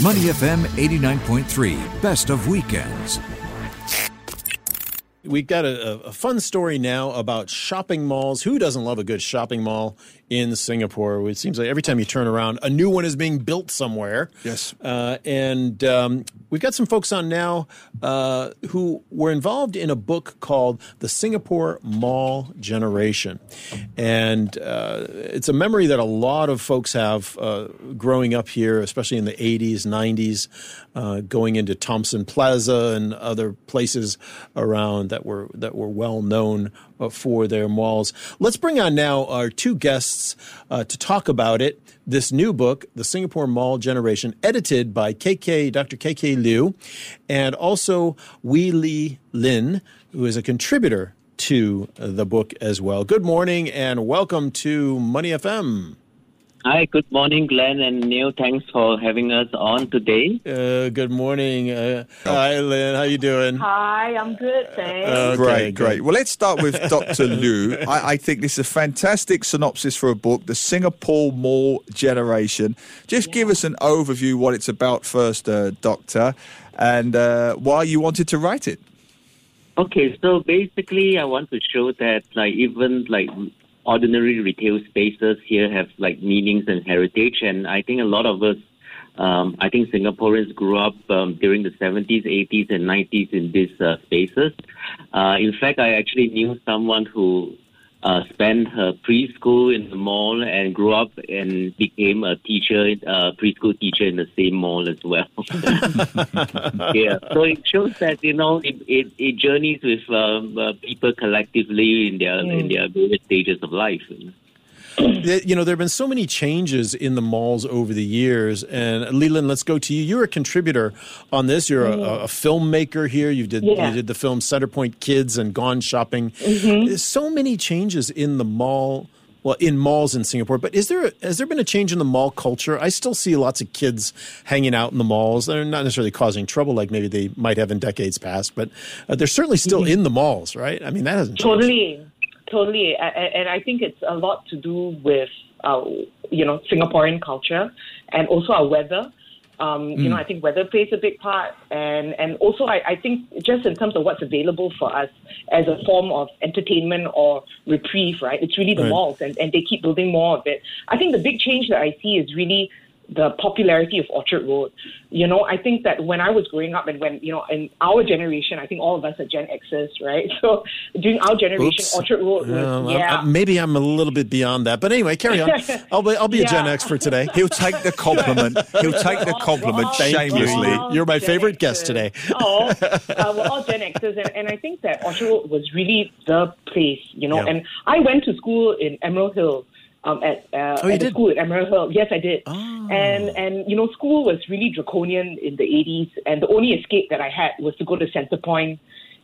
Money FM 89.3, best of weekends. We've got a, a, fun story now about shopping malls. Who doesn't love a good shopping mall in Singapore? It seems like every time you turn around, a new one is being built somewhere. Yes. Uh, and um, we've got some folks on now uh, who were involved in a book called The Singapore Mall Generation. And uh, it's a memory that a lot of folks have uh, growing up here, especially in the 80s, 90s, uh, going into Thomson Plaza and other places around that were that were well known uh, for their malls. Let's bring on now our two guests uh, to talk about it. This new book, The Singapore Mall Generation, edited by KK Dr. KK Liew, and also Wee Li Lin, who is a contributor to the book as well. Good morning and welcome to Money FM. Hi, good morning, Glenn and Neil. Thanks for having us on today. Uh, good morning. Uh, hi, Lynn. How you doing? Hi, I'm good, thanks. Okay, great, good. great. Well, let's start with Dr. Liew. I, I think this is a fantastic synopsis for a book, The Singapore Mall Generation. Just give us an overview what it's about first, uh, Doctor, and uh, why you wanted to write it. Okay, so basically, I want to show that like even like ordinary retail spaces here have like meanings and heritage, and I think a lot of us. Um, I think Singaporeans grew up um, during the 70s, 80s, and 90s in these uh, spaces. Uh, in fact, I actually knew someone who uh, spent her preschool in the mall and grew up and became a teacher, uh, preschool teacher in the same mall as well. yeah, so it shows that you know it, it, it journeys with um, uh, people collectively in their in their various stages of life. You know, there have been so many changes in the malls over the years. And Li Lin, let's go to you. You're a contributor on this. You're a, a filmmaker here. You did Yeah. you did the film Centerpoint Kids and Gone Shopping. Mm-hmm. There's so many changes in the mall. Well, in malls in Singapore, but is there has there been a change in the mall culture? I still see lots of kids hanging out in the malls. They're not necessarily causing trouble like maybe they might have in decades past, but uh, they're certainly still in the malls, right? I mean, that hasn't changed. Totally, totally, and I think it's a lot to do with uh, you know Singaporean culture and also our weather. Um, You know, I think weather plays a big part, and and also I, I think just in terms of what's available for us as a form of entertainment or reprieve, right? It's really the Right. malls, and and they keep building more of it. I think the big change that I see is really the popularity of Orchard Road. You know, I think that when I was growing up and when, you know, in our generation, I think all of us are Gen Xers, right? So during our generation, Oops. Orchard Road was, Um, yeah. I- maybe I'm a little bit beyond that, but anyway, carry on. I'll be I'll be a Gen X for today. He'll take the compliment. He'll take the compliment you. shamelessly. All You're my Gen favorite guest today. oh, uh, we're all Gen Xers, and, and I think that Orchard Road was really the place, you know. Yeah. And I went to school in Emerald Hill. Um, at uh, Oh, at the school at Emerald Hill, yes, I did. Oh. And and you know, school was really draconian in the '80s, and the only escape that I had was to go to Center Point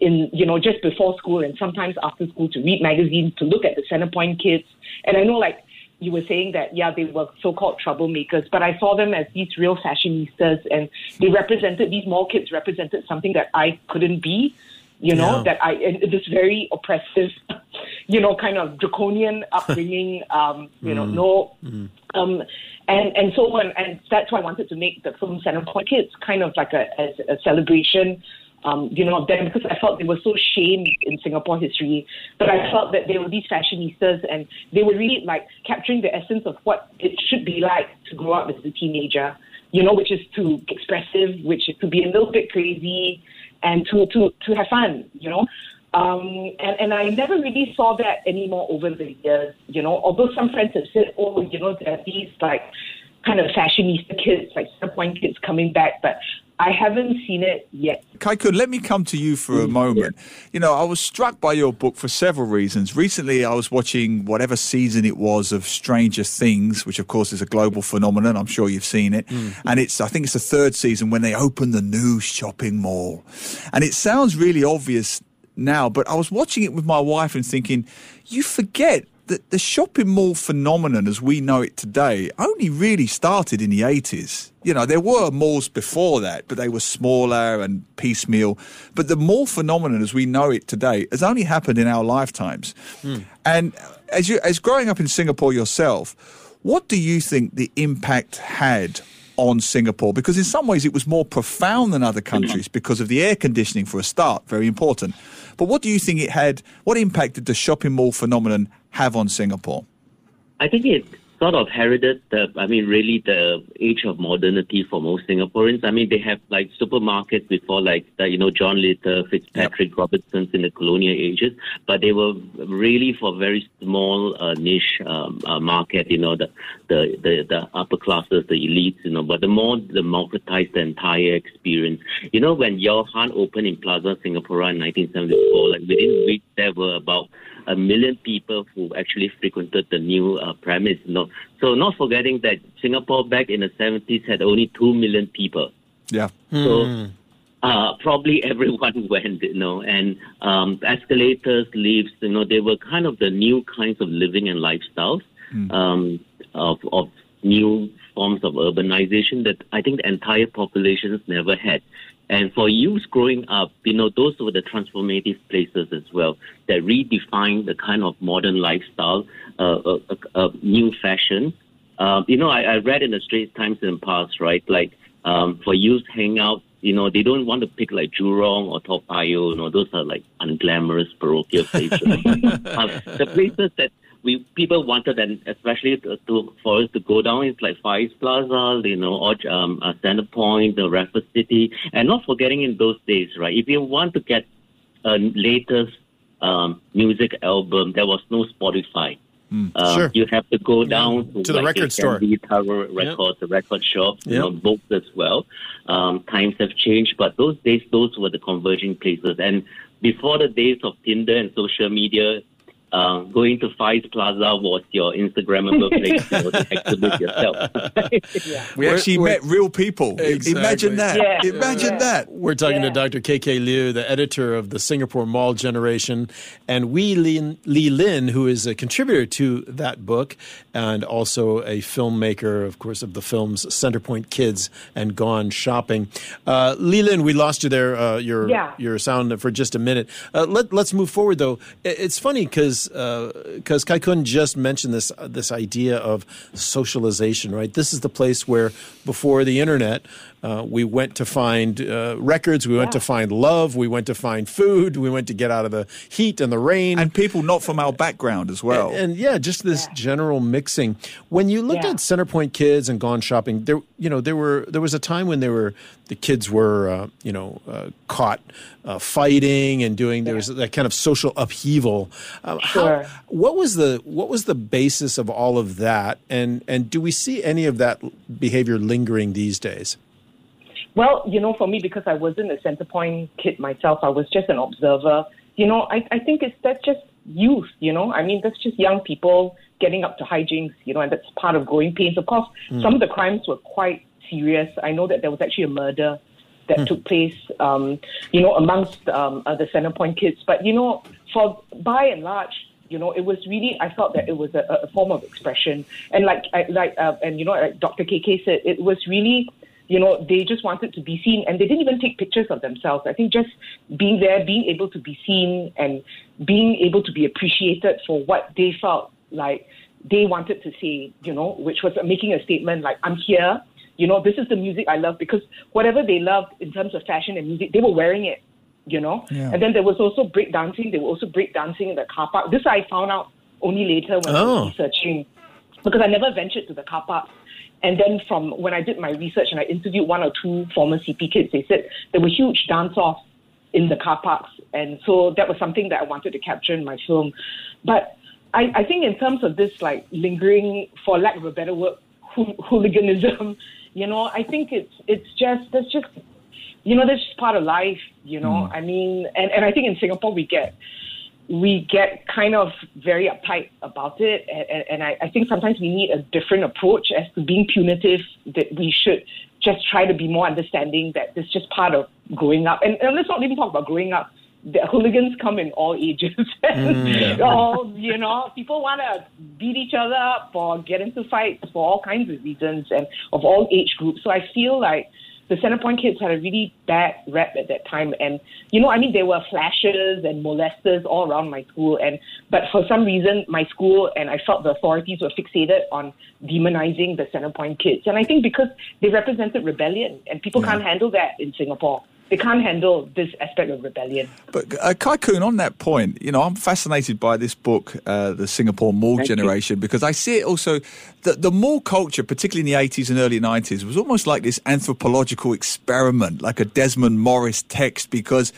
in you know just before school and sometimes after school to read magazines to look at the Centerpoint kids. And I know like you were saying that yeah they were so-called troublemakers, but I saw them as these real fashionistas and they represented these mall kids represented something that I couldn't be. You know Yeah. that I this very oppressive, you know, kind of draconian upbringing. Um, you know, no um, and and so when and that's why I wanted to make the film Centerpoint Kids kind of like a as a celebration, um, you know, of them because I felt they were so shamed in Singapore history, but I felt that they were these fashionistas and they were really like capturing the essence of what it should be like to grow up as a teenager, you know, which is to be expressive, which is to be a little bit crazy, and to to to have fun, you know. Um, and, and I never really saw that anymore over the years, you know, although some friends have said, oh, you know, there are these like kind of fashionista kids, like Centerpoint kids coming back, but I haven't seen it yet. Kai Khiun, let me come to you for a moment. You know, I was struck by your book for several reasons. Recently, I was watching whatever season it was of Stranger Things, which of course is a global phenomenon. I'm sure you've seen it. Hmm. And it's, I think it's the third season when they open the new shopping mall. And it sounds really obvious now, but I was watching it with my wife and thinking, you forget that the shopping mall phenomenon as we know it today only really started in the 80s. You know, there were malls before that, but they were smaller and piecemeal. But the mall phenomenon as we know it today has only happened in our lifetimes. Hmm. And as you as growing up in Singapore yourself, what do you think the impact had on Singapore? Because in some ways it was more profound than other countries because of the air conditioning for a start, very important. But what do you think it had? What impact did the shopping mall phenomenon have on Singapore? I think it sort of heralded the, I mean, really the age of modernity for most Singaporeans. I mean, they have like supermarkets before, like, the, you know, John Little, Fitzpatrick, yep. Robinson's in the colonial ages, but they were really for very small uh, niche um, uh, market, you know, the, the, the, the upper classes, the elites, you know, but the more democratized the entire experience. You know, when Yaohan opened in Plaza Singapura in 1974, like within weeks, there were about a million people who actually frequented the new uh, premise. You know? So not forgetting that Singapore back in the 70s had only 2 million people. Yeah. So hmm. uh, probably everyone went, you know, and um, escalators, lifts, you know, they were kind of the new kinds of living and lifestyles mm. um, of, of new forms of urbanization that I think the entire population has never had. And for youth growing up, you know, those were the transformative places as well that redefine the kind of modern lifestyle, uh, uh, uh, uh new fashion. Um, you know, I, I, read in the Straits Times in the past, right? Like um, for youth hang out, you know, they don't want to pick like Jurong or Toa Payoh. You know, those are like unglamorous parochial places. um, the places that we people wanted, and especially to, to, for us to go down, it's like East Plaza, you know, or um, uh, Centrepoint, the Raffles City, and not forgetting in those days, right? If you want to get a latest um, music album, there was no Spotify. Mm, sure. You have to go down yeah. to, to the record store, Tower Records, yep. the record shop, yep. you know, books as well. Um, times have changed, but those days, those were the converging places. And before the days of Tinder and social media, uh, going to Far East Plaza was your Instagrammable place to exhibit yourself. yeah. We actually we're, met real people. Exactly. Imagine that. Yeah. Imagine yeah. that. We're talking to Dr. KK Liew, the editor of the Singapore Mall Generation, and Wee Li, Li Lin, who is a contributor to that book and also a filmmaker, of course, of the films Centerpoint Kids and Gone Shopping. Uh, Li Lin, we lost you there, uh, your, your sound for just a minute. Uh, let, let's move forward, though. It's funny because because uh, Kai Khiun just mentioned this uh, this idea of socialization, right? This is the place where before the internet, uh, we went to find uh, records, we yeah. went to find love, we went to find food, we went to get out of the heat and the rain, and people not from our background as well. And, and yeah, just this yeah. general mixing. When you looked yeah. at Centerpoint Kids and Gone Shopping, there you know there were there was a time when there were the kids were uh, you know uh, caught uh, fighting and doing there was that kind of social upheaval. Um, sure. How, what was the what was the basis of all of that, and and do we see any of that behavior lingering these days? Well, you know, for me, because I wasn't a Centrepoint kid myself, I was just an observer. You know, I, I think it's that's just youth, you know. I mean, that's just young people getting up to hijinks, you know, and that's part of growing pains. Of course, mm. some of the crimes were quite serious. I know that there was actually a murder that mm. took place, um, you know, amongst um, uh, the Centrepoint kids. But, you know, for by and large, you know, it was really, I felt that it was a, a form of expression. And like, I, like, uh, and you know, like Dr. KK said, it was really you know, they just wanted to be seen and they didn't even take pictures of themselves. I think just being there, being able to be seen and being able to be appreciated for what they felt like they wanted to say, you know, which was making a statement like, I'm here, you know, this is the music I love because whatever they loved in terms of fashion and music, they were wearing it, you know. Yeah. And then there was also break dancing. They were also break dancing in the car park. This I found out only later when oh. I was oh. researching because I never ventured to the car park and then from when I did my research and I interviewed one or two former CP kids, they said there were huge dance-offs in the car parks. And so that was something that I wanted to capture in my film. But I, I think in terms of this like lingering, for lack of a better word, hooliganism, you know, I think it's it's just that's just you know, that's just part of life, you know. Mm. I mean and, and I think in Singapore we get we get kind of very uptight about it. And, and I, I, think sometimes we need a different approach as to being punitive, that we should just try to be more understanding that it's just part of growing up. And, and let's not even talk about growing up. The hooligans come in all ages. mm. all, you know, people want to beat each other up or get into fights for all kinds of reasons and of all age groups. So I feel like the Centerpoint kids had a really bad rep at that time. And, you know, I mean, there were flashers and molesters all around my school. And, but for some reason, my school and I felt the authorities were fixated on demonizing the Centerpoint kids. And I think because they represented rebellion and people yeah. can't handle that in Singapore they can't handle this aspect of rebellion. But uh, Kai Khiun, on that point, you know, I'm fascinated by this book, uh, The Singapore Mall Thank Generation, you. because I see it also that the mall culture, particularly in the 80s and early 90s, was almost like this anthropological experiment, like a Desmond Morris text, because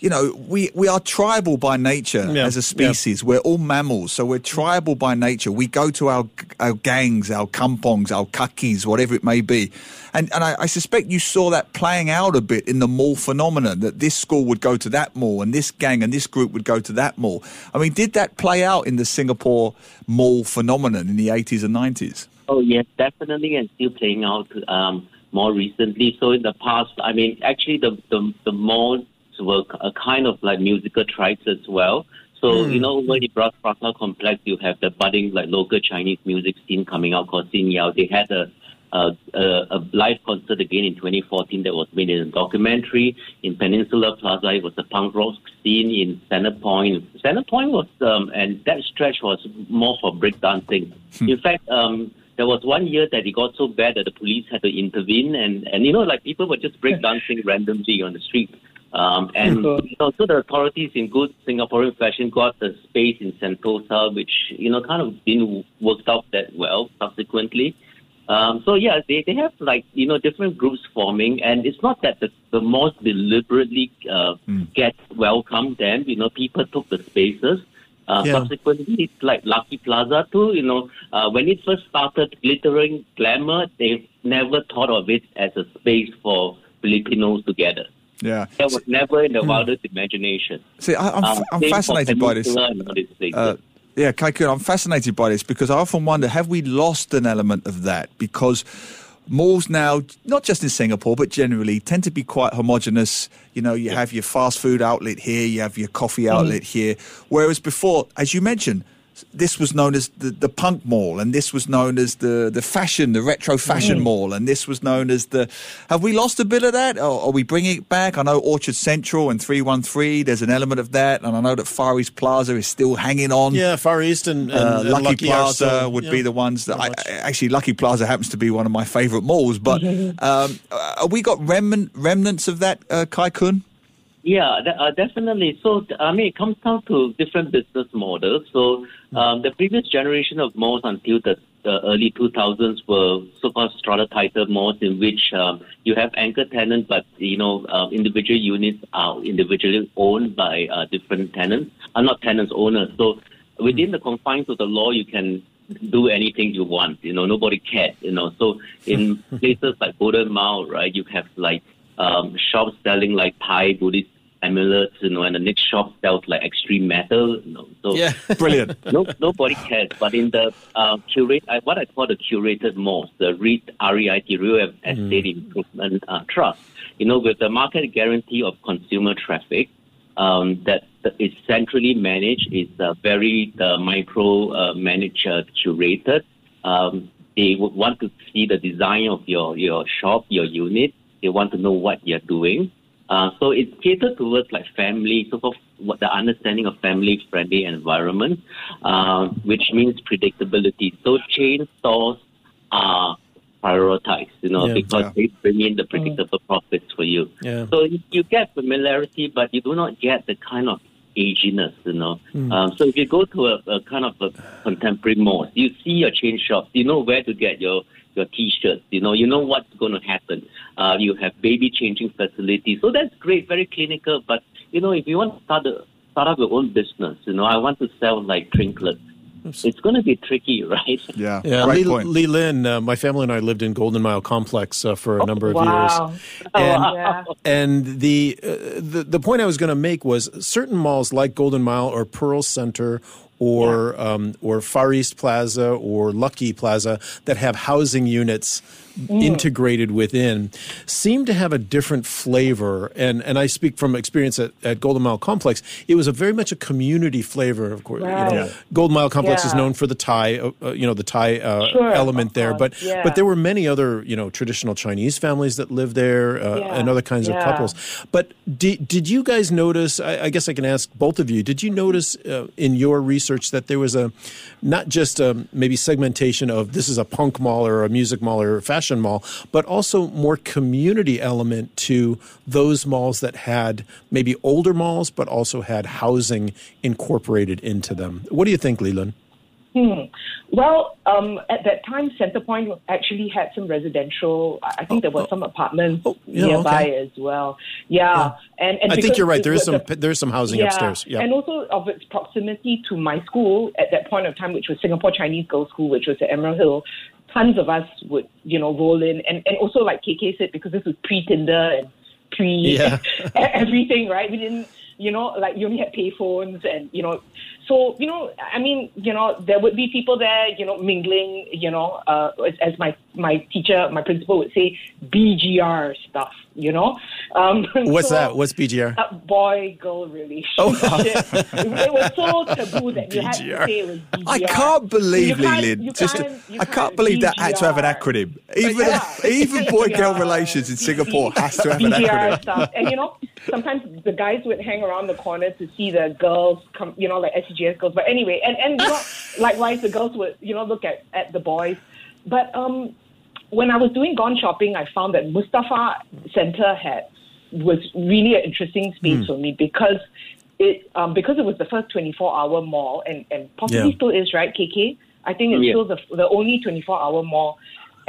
you know, we, we are tribal by nature yeah. as a species. Yeah. We're all mammals, so we're tribal by nature. We go to our our gangs, our kampongs, our kakis, whatever it may be. And and I, I, suspect you saw that playing out a bit in the mall phenomenon, that this school would go to that mall and this gang and this group would go to that mall. I mean, did that play out in the Singapore mall phenomenon in the 80s and 90s? Oh, yes, definitely, and still playing out um, more recently. So in the past, I mean, actually, the, the, the mall were a kind of like musical tribes as well. So, mm. you know, when the Bras Basah complex, you have the budding like local Chinese music scene coming out called Xin Yao. They had a, a, a, a live concert again in 2014 that was made in a documentary. In Peninsula Plaza, it was a punk rock scene in Centrepoint. Center Point was, um, and that stretch was more for breakdancing. Hmm. In fact, um, there was one year that it got so bad that the police had to intervene, and, and you know, like people were just breakdancing randomly on the street. Um, and you know, so the authorities in good Singaporean fashion got the space in Sentosa, which you know kind of didn't work out that well subsequently. Um, so yeah, they, they have like you know different groups forming, and it's not that the, the malls deliberately uh, mm. get welcomed them. You know, people took the spaces. Uh, yeah. Subsequently, it's like Lucky Plaza too. You know, uh, when it first started, glittering glamour, they never thought of it as a space for Filipinos together. Yeah. That was never in the hmm. wildest imagination. See, I, am I'm, I'm fascinated by this. Uh, yeah, Kai Khiun, I'm fascinated by this because I often wonder have we lost an element of that? Because malls now, not just in Singapore, but generally, tend to be quite homogenous. You know, you have your fast food outlet here, you have your coffee hmm. outlet mm. here. Whereas before, as you mentioned, this was known as the, the punk mall, and this was known as the, the fashion, the retro fashion mm. mall, and this was known as the. Have we lost a bit of that? Or are we bringing it back? I know Orchard Central and 313, there's an element of that, and I know that Far East Plaza is still hanging on. Yeah, Far East and, and, uh, and Lucky, Lucky, Plaza would yeah, be the ones that. I, actually, Lucky Plaza happens to be one of my favourite malls, but um, uh, we got remnant, remnants of that, uh, Kai Khiun? Yeah, uh, definitely. So, I mean, it comes down to different business models. So, um, the previous generation of malls until the, the early 2000s were so-called strata title malls in which um, you have anchor tenants, but, you know, uh, individual units are individually owned by uh, different tenants, are uh, not tenants, owners. So, within the confines of the law, you can do anything you want. You know, nobody cares. You know, so in places like Golden Mile, right, you have like um, shops selling like Thai Buddhist amulets, you know, and the next shop sells like extreme metal, you know. So yeah, brilliant. no, nobody cares. But in the uh, curate, what I call the curated malls, the REIT, REIT, Real Estate mm. Improvement uh, Trust, you know, with the market guarantee of consumer traffic, um, that is centrally managed, is uh, very uh, micro uh, managed, uh, curated. Um, they would want to see the design of your, your shop, your unit. They want to know what you're doing. Uh, so it's catered towards like family, so for what the understanding of family friendly environment, uh, which means predictability. So chain stores are prioritized, you know, yeah, because yeah. they bring in the predictable mm. profits for you. Yeah. So you, you, get familiarity, but you do not get the kind of aginess, you know. Mm. Um, so if you go to a, a kind of a contemporary mall, you see your chain shops, you know where to get your your T-shirts. You know, you know what's going to happen. Uh, you have baby changing facilities, so that's great, very clinical. But you know, if you want to start a, start up your own business, you know, I want to sell like trinkets. It's going to be tricky, right? Yeah, yeah. Lee, Li Lin, uh, my family and I lived in Golden Mile Complex uh, for a number of wow. years, oh, and, wow. and the, uh, the the point I was going to make was certain malls like Golden Mile or Pearl Center or yeah. um, or Far East Plaza or Lucky Plaza that have housing units integrated within seem to have a different flavor. And and I speak from experience at, at Golden Mile Complex. It was a very much a community flavor. Of course, Right. you know, Yeah. Golden Mile Complex is known for the Thai, uh, uh, you know, the Thai uh, Sure, element there. But yeah. but there were many other you know traditional Chinese families that lived there uh, Yeah, and other kinds of couples. But did did you guys notice? I, I guess I can ask both of you. Did you notice uh, in your research that there was a not just um, maybe segmentation of this is a punk mall or a music mall or a fashion mall, but also more community element to those malls that had maybe older malls, but also had housing incorporated into them. What do you think, Li Lin? Well, um, at that time, Centerpoint actually had some residential. I think there were some apartments Oh, yeah, nearby okay. as well. Yeah, and, and I think you're right. There is some the- there is some housing yeah, upstairs. Yeah. and also of its proximity to my school at that point of time, which was Singapore Chinese Girls School, which was at Emerald Hill. Tons of us would, you know, roll in, and and also like KK said, because this was pre Tinder and pre Yeah. everything, right? We didn't, you know, like you only had payphones, and you know, so you know, I mean, you know, there would be people there, you know, mingling, you know, uh, as, as my my teacher, my principal would say, BGR stuff, you know. Um, What's so- that? What's BGR? uh, boy girl relationship. Oh. it was so taboo that you had to BGR. say it was BGR. I can't believe, Li Lin. Just, can't- I can't believe that had to have an acronym. Even Yeah. even boy girl relations in Singapore has to have an BGR acronym. stuff. And you know, sometimes the guys would hang around the corner to see the girls come, you know, like SCGS girls. But anyway, and and you know, likewise, the girls would you know look at at the boys. But um, when I was doing Gone Shopping, I found that Mustafa Center had was really an interesting space for me because it um, because it was the first 24 hour mall and, and possibly Yeah. still is right KK I think it's Yeah. still the, the only 24 hour mall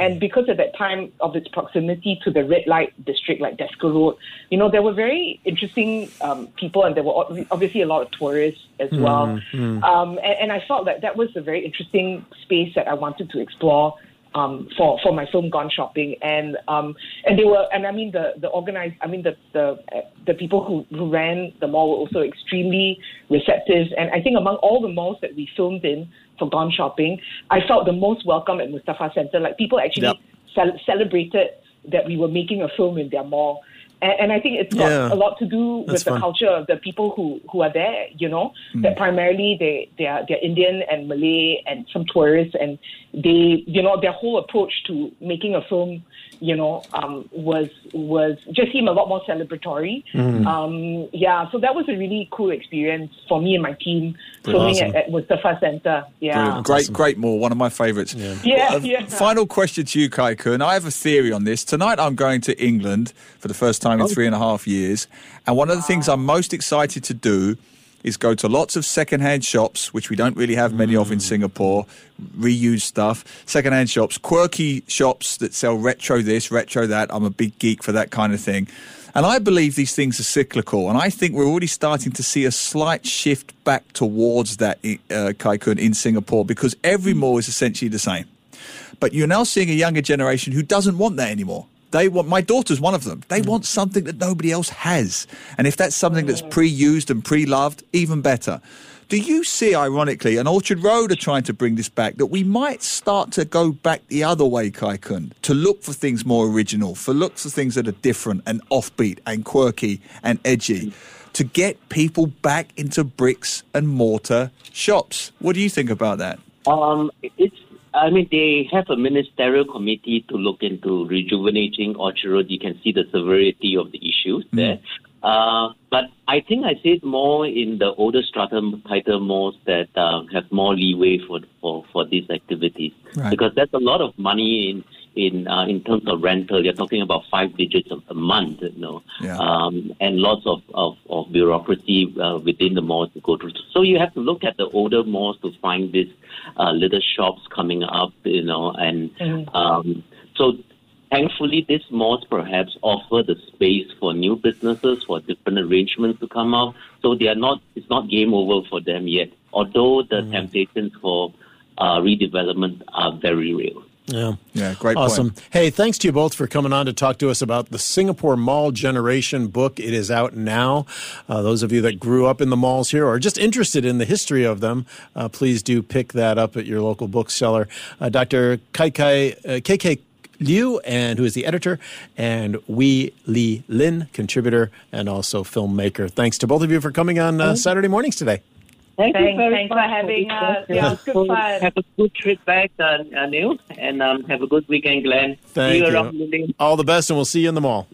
and because at that time of its proximity to the red light district like Desker Road you know there were very interesting um, people and there were obviously a lot of tourists as well. Um, and, and I felt that that was a very interesting space that I wanted to explore um, for for my film Gone Shopping, and um, and they were, and I mean the the organized, I mean the the the people who who ran the mall were also extremely receptive, and I think among all the malls that we filmed in for Gone Shopping, I felt the most welcome at Mustafa Center. Like people actually Yep. cel- celebrated that we were making a film in their mall. And, and I think it's got Yeah. a lot to do That's with the fun. culture of the people who, who are there, you know, that primarily they, they are, they're Indian and Malay and some tourists and they, you know, their whole approach to making a film, you know, um, was, was just seemed a lot more celebratory. Um, yeah. So that was a really cool experience for me and my team filming awesome. at, at Mustafa Center. Yeah. Great, great mall. One of my favourites. Yeah, Uh, yeah. Final question to you, Kai Khiun. I have a theory on this. Tonight I'm going to England for the first time in oh. three and a half years. And one of the things I'm most excited to do is go to lots of second-hand shops, which we don't really have many of in mm. Singapore, reuse stuff, second-hand shops, quirky shops that sell retro this, retro that. I'm a big geek for that kind of thing. And I believe these things are cyclical. And I think we're already starting to see a slight shift back towards that, eh, uh, Kai Khiun, in Singapore, because every mm. mall is essentially the same. But you're now seeing a younger generation who doesn't want that anymore. They want my daughter's one of them. They want something that nobody else has. And if that's something that's pre-used and pre-loved, even better. Do you see, ironically, and Orchard Road are trying to bring this back, that we might start to go back the other way, Kai Khiun, to look for things more original, for look for things that are different and offbeat and quirky and edgy, to get people back into bricks and mortar shops? What do you think about that? Um, it's. I mean, they have a ministerial committee to look into rejuvenating Orchard Road. You can see the severity of the issues there. Uh, but I think I see it more in the older stratum title malls that uh, have more leeway for for, for these activities Right. because there's a lot of money in in uh, in terms of rental. You're talking about five digits a, a month, you know, Yeah. um, and lots of of, of bureaucracy uh, within the malls to go through. So you have to look at the older malls to find these uh, little shops coming up, you know, and um, so thankfully these malls perhaps offer the space for new businesses for different arrangements to come out. So they are not it's not game over for them yet. Although the temptations for uh, redevelopment are very real. Yeah. Yeah, great point. Awesome. Hey, thanks to you both for coming on to talk to us about the Singapore Mall Generation book. It is out now. Uh, those of you that grew up in the malls here or are just interested in the history of them, uh, please do pick that up at your local bookseller. Uh, Dr. Kai Kai, uh, KK Liew, and who is the editor, and Wee Li Lin, contributor and also filmmaker. Thanks to both of you for coming on uh, Saturday mornings today. Thank you Thanks, very thanks for having us. session. Yeah, good fun. Have a good trip back, uh, uh, Neil, and um, have a good weekend, Glenn. Thank See you you. All the best, and we'll see you in the mall.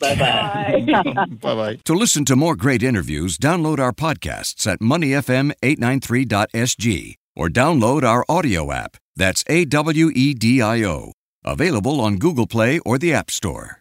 Bye bye. Bye. Bye bye. To listen to more great interviews, download our podcasts at moneyfm893.sg or download our audio app. That's A W E D I O. Available on Google Play or the App Store.